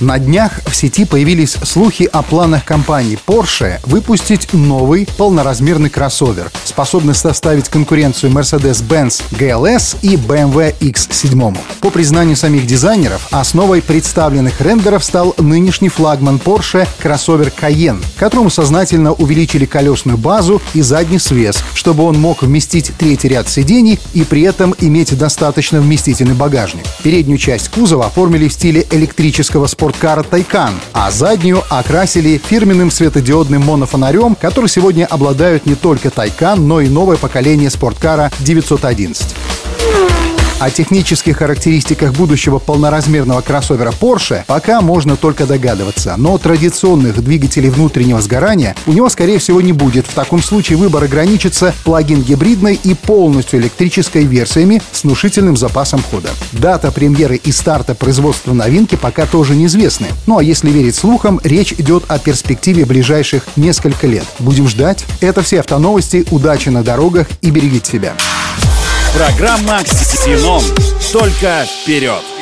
На днях в сети появились слухи о планах компании Porsche выпустить новый полноразмерный кроссовер, способный составить конкуренцию Mercedes-Benz GLS и BMW X7. По признанию самих дизайнеров, основой представленных рендеров стал нынешний флагман Porsche кроссовер Cayenne, которому сознательно увеличили колесную базу и задний свес, чтобы он мог вместить третий ряд сидений и при этом иметь достаточно вместительный багажник. Переднюю часть кузова оформили в стиле электрического спорта спорткара Тайкан, а заднюю окрасили фирменным светодиодным монофонарем, который сегодня обладают не только Тайкан, но и новое поколение спорткара 911. О технических характеристиках будущего полноразмерного кроссовера Porsche пока можно только догадываться, но традиционных двигателей внутреннего сгорания у него, скорее всего, не будет. В таком случае выбор ограничится плагин-гибридной и полностью электрической версиями с внушительным запасом хода. Дата премьеры и старта производства новинки пока тоже неизвестны. Ну а если верить слухам, речь идет о перспективе ближайших несколько лет. Будем ждать. Это все автоновости. Удачи на дорогах и берегите себя. Программа «Ксеном». Только вперед!